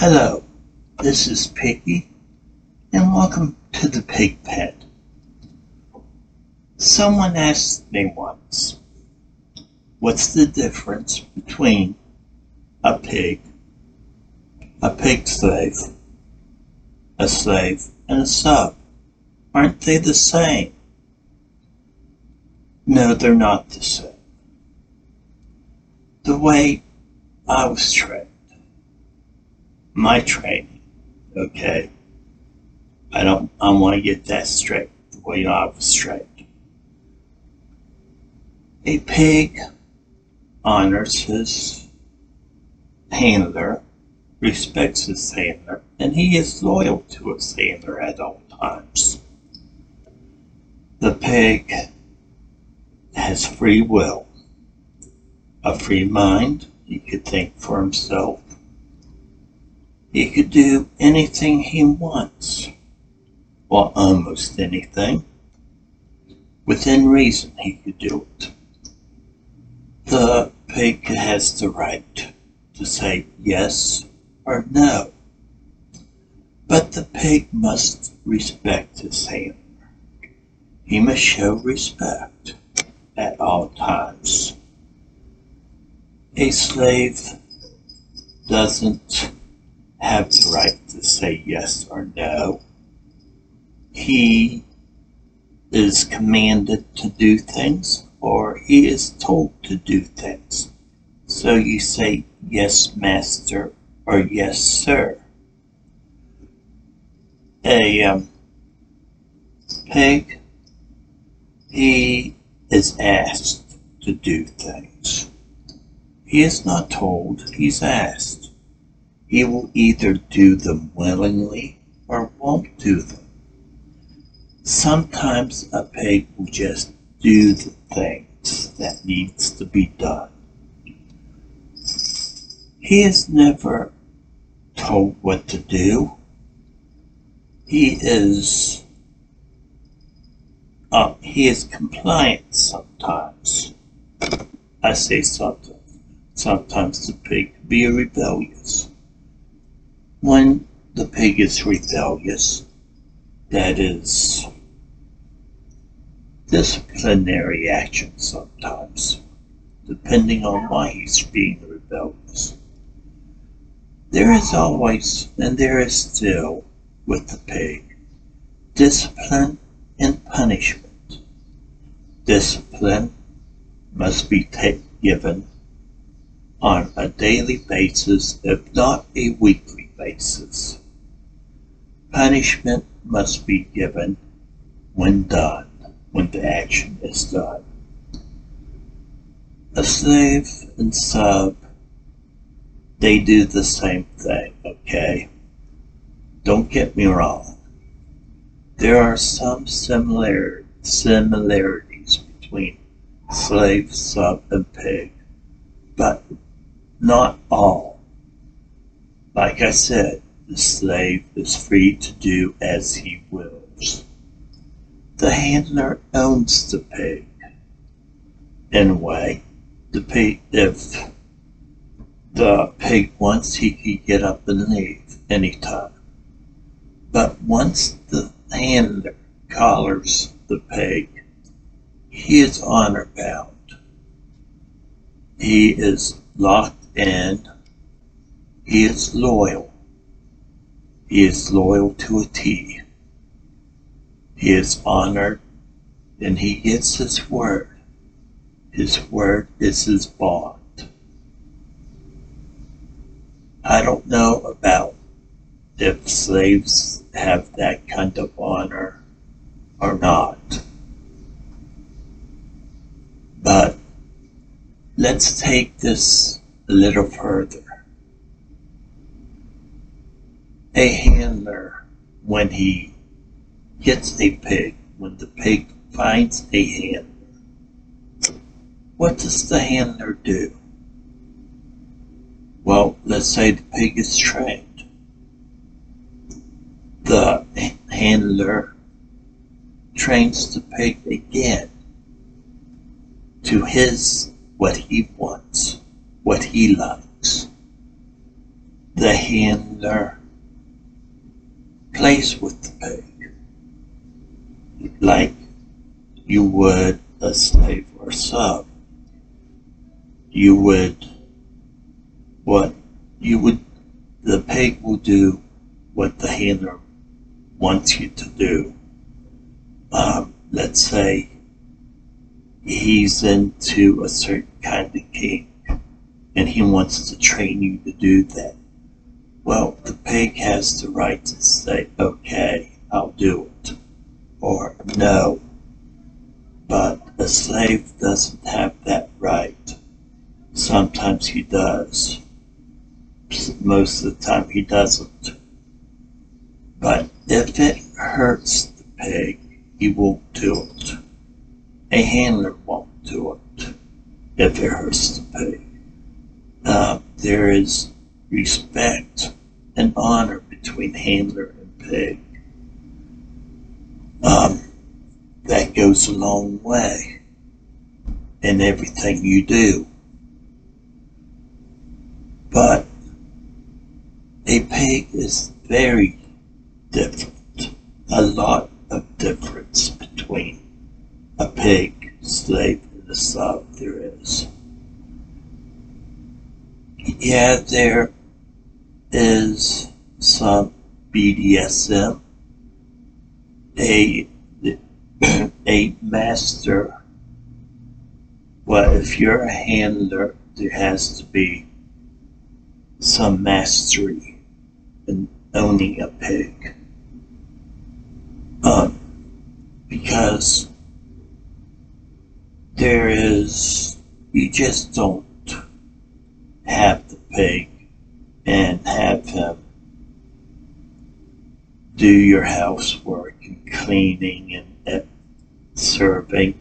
Hello, this is Piggy, and welcome to the Pig Pen. Someone asked me once, what's the difference between a pig, a pig slave, a slave, and a sub? Aren't they the same? No, they're not the same. The way I was trained, my training, okay? I don't, I want to get that straight, the way I was straight. A pig honors his handler, respects his handler, and he is loyal to his handler at all times. The pig has free will, a free mind. He could think for himself. He could do anything he wants, or almost anything. Within reason, he could do it. The pig has the right to say yes or no, but the pig must respect his handler. He must show respect at all times. A slave doesn't have the right to say yes or no. He is commanded to do things or he is told to do things. So you say yes, master, or yes, sir. A um, pig, he is asked to do things. He is not told, he's asked. He will either do them willingly or won't do them. Sometimes a pig will just do the things that needs to be done. He is never told what to do. He is uh, he is compliant sometimes. I say sometimes. Sometimes the pig can be rebellious. When the pig is rebellious, that is disciplinary action sometimes, depending on why he's being rebellious. There is always, and there is still, with the pig, discipline and punishment. Discipline must be given on a daily basis, if not a weekly basis. Punishment must be given when done, when the action is done. A slave and sub, they do the same thing, okay? Don't get me wrong. There are some similar, similarities between slave, sub, and pig, but not all. Like I said, the slave is free to do as he wills. The handler owns the pig. In a way, the pig, if the pig wants, he can get up and leave anytime. But once the handler collars the pig, he is honor bound. He is locked in. He is loyal. He is loyal to a T. He is honored and he gets his word. His word is his bond. I don't know about if slaves have that kind of honor or not. But let's take this a little further. A handler, when he gets a pig, when the pig finds a handler, what does the handler do? Well, let's say the pig is trained the handler trains the pig again to his what he wants, what he likes. The handler plays with the pig like you would a slave or sub. You would what you would the pig will do what the handler wants you to do. Um, let's say he's into a certain kind of game and he wants to train you to do that. Well, the pig has the right to say, okay, I'll do it, or no. But a slave doesn't have that right. Sometimes he does. Most of the time he doesn't. But if it hurts the pig, he won't do it. A handler won't do it if it hurts the pig. Uh, there is respect and honor between handler and pig. Um, that goes a long way in everything you do. But a pig is very different. A lot of difference between a pig, slave, and a sub there is. Yeah, there is some BDSM. A a master. Well, if you're a handler, there has to be some mastery in owning a pig. Um, because there is, you just don't have the pig and have him do your housework and cleaning and serving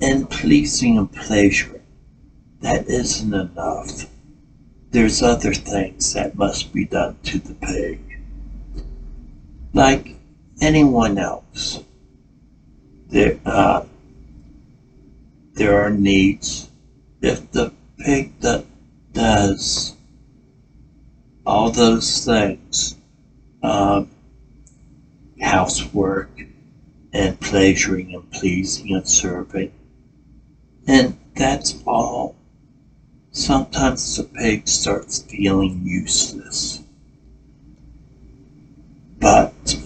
and pleasing and pleasuring. That isn't enough. There's other things that must be done to the pig. Like anyone else, there, uh, there are needs. If the pig that does all those things, um, housework and pleasuring and pleasing and serving. And that's all. Sometimes the pig starts feeling useless. But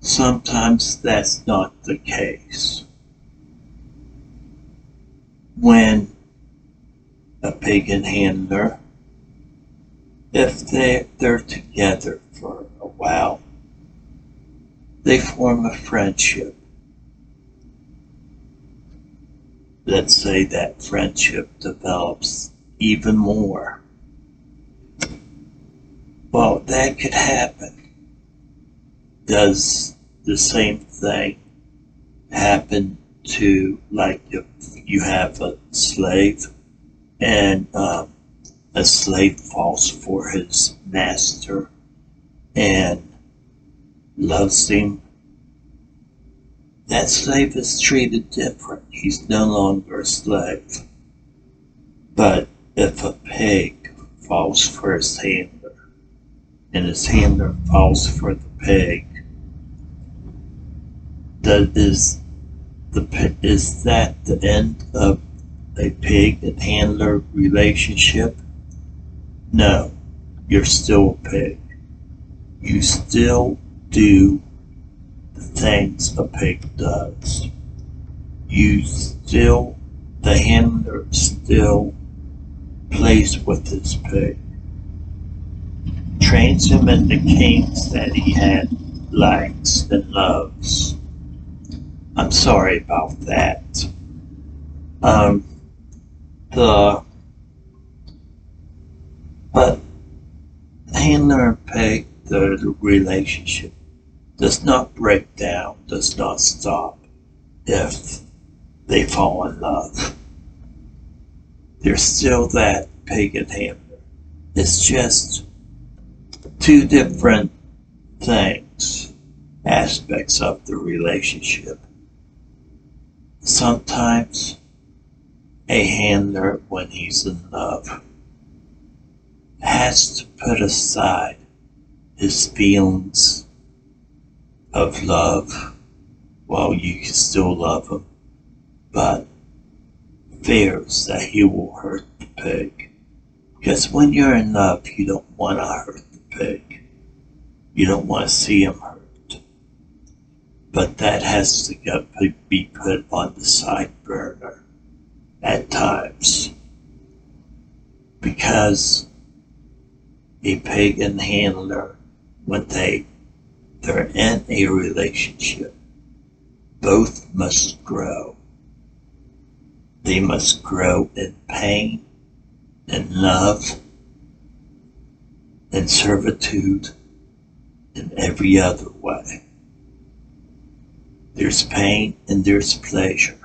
sometimes that's not the case. When a pig and handler, if they, they're together for a while, they form a friendship. Let's say that friendship develops even more. Well, that could happen. Does the same thing happen to, like, if you have a slave and um, a slave falls for his master and loves him. That slave is treated different. He's no longer a slave. But if a pig falls for his handler, and his handler falls for the pig, that is the is that the end of a pig and handler relationship? No, you're still a pig. You still do the things a pig does. You still, the handler still plays with his pig. Trains him in the kinks that he had likes and loves. I'm sorry about that. Um, the but handler and pig, the relationship does not break down, does not stop if they fall in love. There's still that pagan handler. It's just two different things, aspects of the relationship. Sometimes a handler, when he's in love, has to put aside his feelings of love while you can still love him, but fears that he will hurt the pig. Because when you're in love, you don't want to hurt the pig. You don't want to see him hurt. But that has to go, be put on the side burner at times. Because a pagan handler, when they, they're in a relationship, both must grow. They must grow in pain, in love, in servitude, in every other way. There's pain and there's pleasure.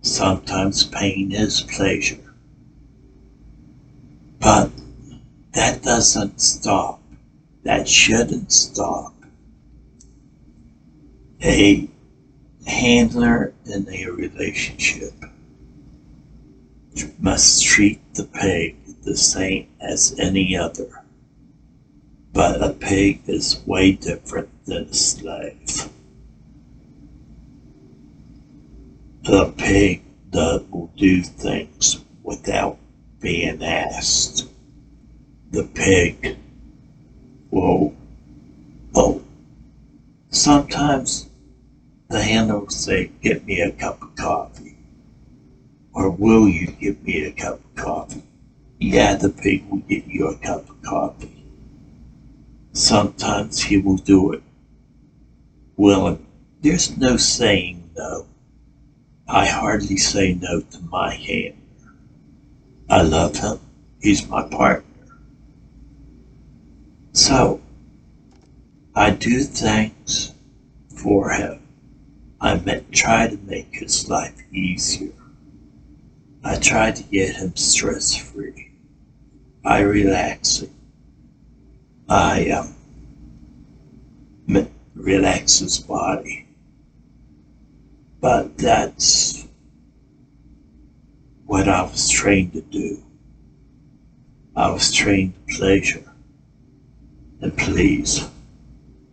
Sometimes pain is pleasure. But that doesn't stop. That shouldn't stop. A handler in a relationship must treat the pig the same as any other. But a pig is way different than a slave. The pig that will do things without being asked. The pig will, oh, sometimes the handler will say, Get me a cup of coffee. Or will you give me a cup of coffee? Yeah, the pig will get you a cup of coffee. Sometimes he will do it Well, There's no saying no. I hardly say no to my handler. I love him. He's my partner. So, I do things for him. I try to make his life easier. I try to get him stress free. I relax him. I um, relax his body. But that's what I was trained to do. I was trained to pleasure and please.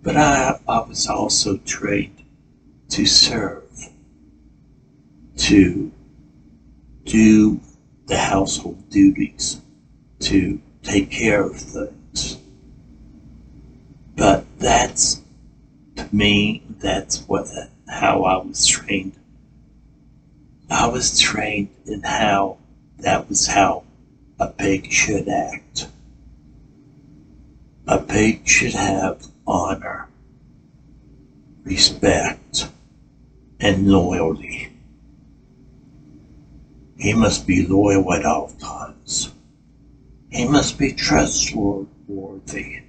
But I, I was also trained to serve, to do the household duties, to take care of things. But that's, to me, that's what, how I was trained. I was trained in how that was how a pig should act. A pig should have honor, respect, and loyalty. He must be loyal at all times. He must be trustworthy.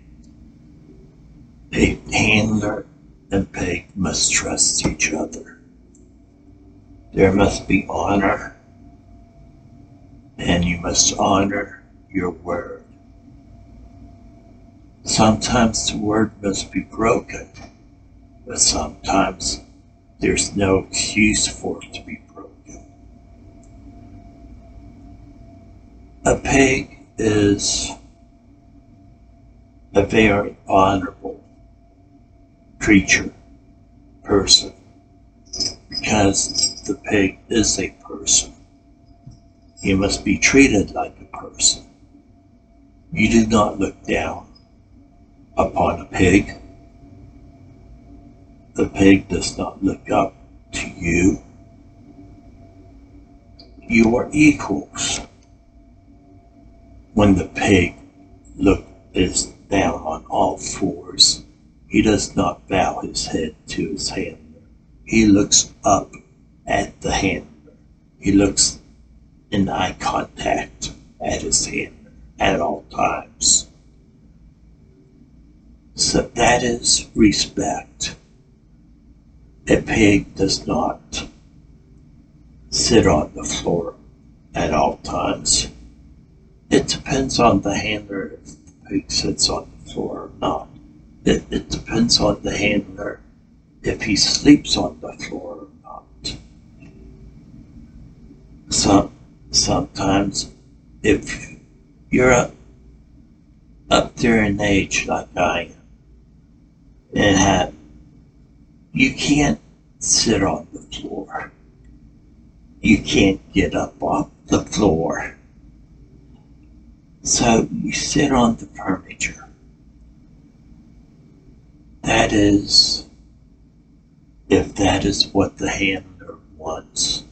A handler and pig must trust each other. There must be honor, and you must honor your word. Sometimes the word must be broken, but sometimes there's no excuse for it to be broken. A pig is a very honorable creature, person, because the pig is a person. He must be treated like a person. You do not look down upon a pig the pig does not look up to you. You are equals. When the pig look is down on all fours, he does not bow his head to his handler. He looks up at the handler. He looks in eye contact at his handler at all times. So that is respect. A pig does not sit on the floor at all times. It depends on the handler if the pig sits on the floor or not. It, it depends on the handler if he sleeps on the floor or not. Some, sometimes if you're a, up there in age like I am and you can't sit on the floor. You can't get up off the floor. So you sit on the furniture. That is, if that is what the handler wants,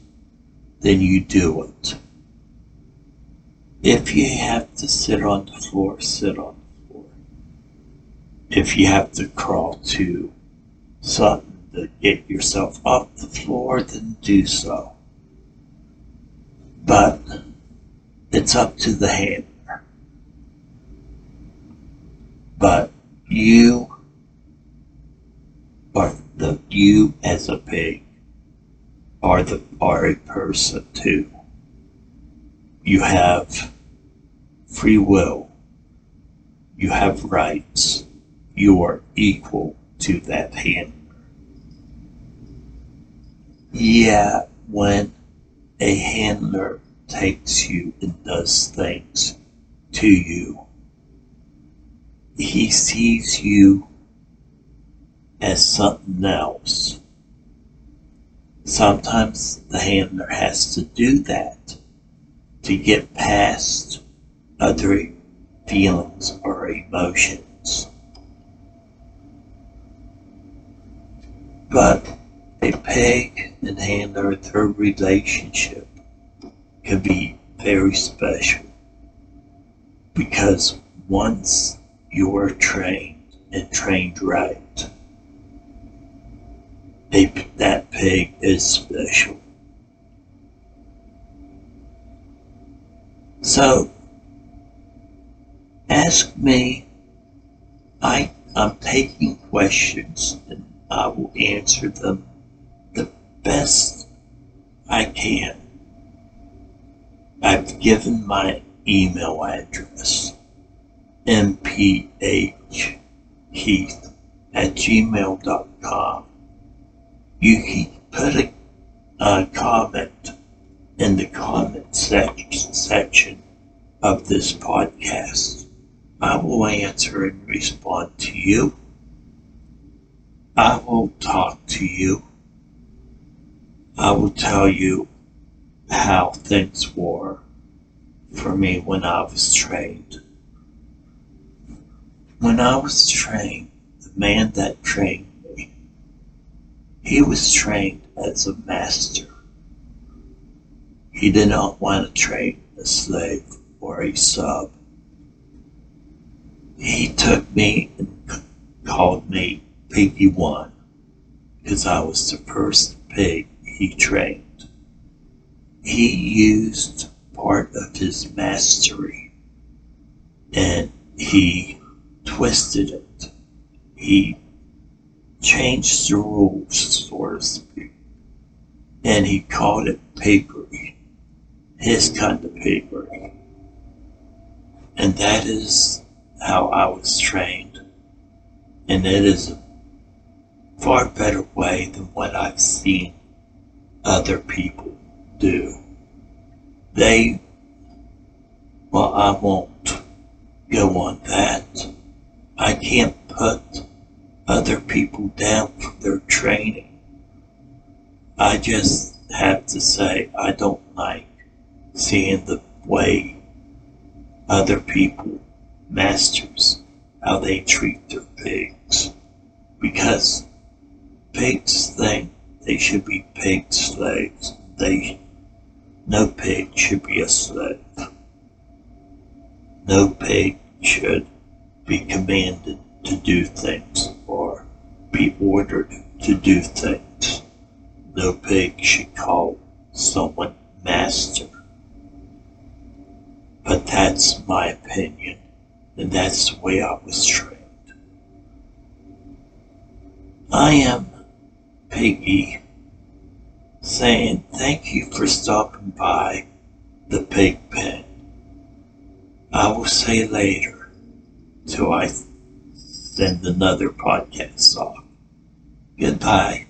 then you do it. If you have to sit on the floor, sit on. If you have to crawl to something to get yourself off the floor, then do so. But it's up to the handler. But you are the you as a pig are the are a person too. You have free will. You have rights. You are equal to that handler. Yeah, when a handler takes you and does things to you, he sees you as something else. Sometimes the handler has to do that to get past other feelings or emotions. But a pig and handler, relationship can be very special because once you are trained and trained right, that pig is special. So, ask me. I, I'm taking questions I will answer them the best I can. I've given my email address, mphheath at gmail.com. You can put a, a comment in the comment section, section of this podcast. I will answer and respond to you. I will talk to you I will tell you how things were for me when I was trained. When I was trained, the man that trained me, he was trained as a master. He did not want to train a slave or a sub. He took me and called me Piggy One because I was the first pig he trained. He used part of his mastery and he twisted it. He changed the rules, so to speak, and he called it piggery, his kind of piggery. And that is how I was trained. And it is a far better way than what I've seen other people do. They, well, I won't go on that. I can't put other people down for their training. I just have to say I don't like seeing the way other people, masters, how they treat their pigs. Because pigs think they should be pig slaves. They, no pig should be a slave. No pig should be commanded to do things or be ordered to do things. No pig should call someone master. But that's my opinion, and that's the way I was trained. I am Piggy saying thank you for stopping by the pig pen. I will say later till I send another podcast off. Goodbye.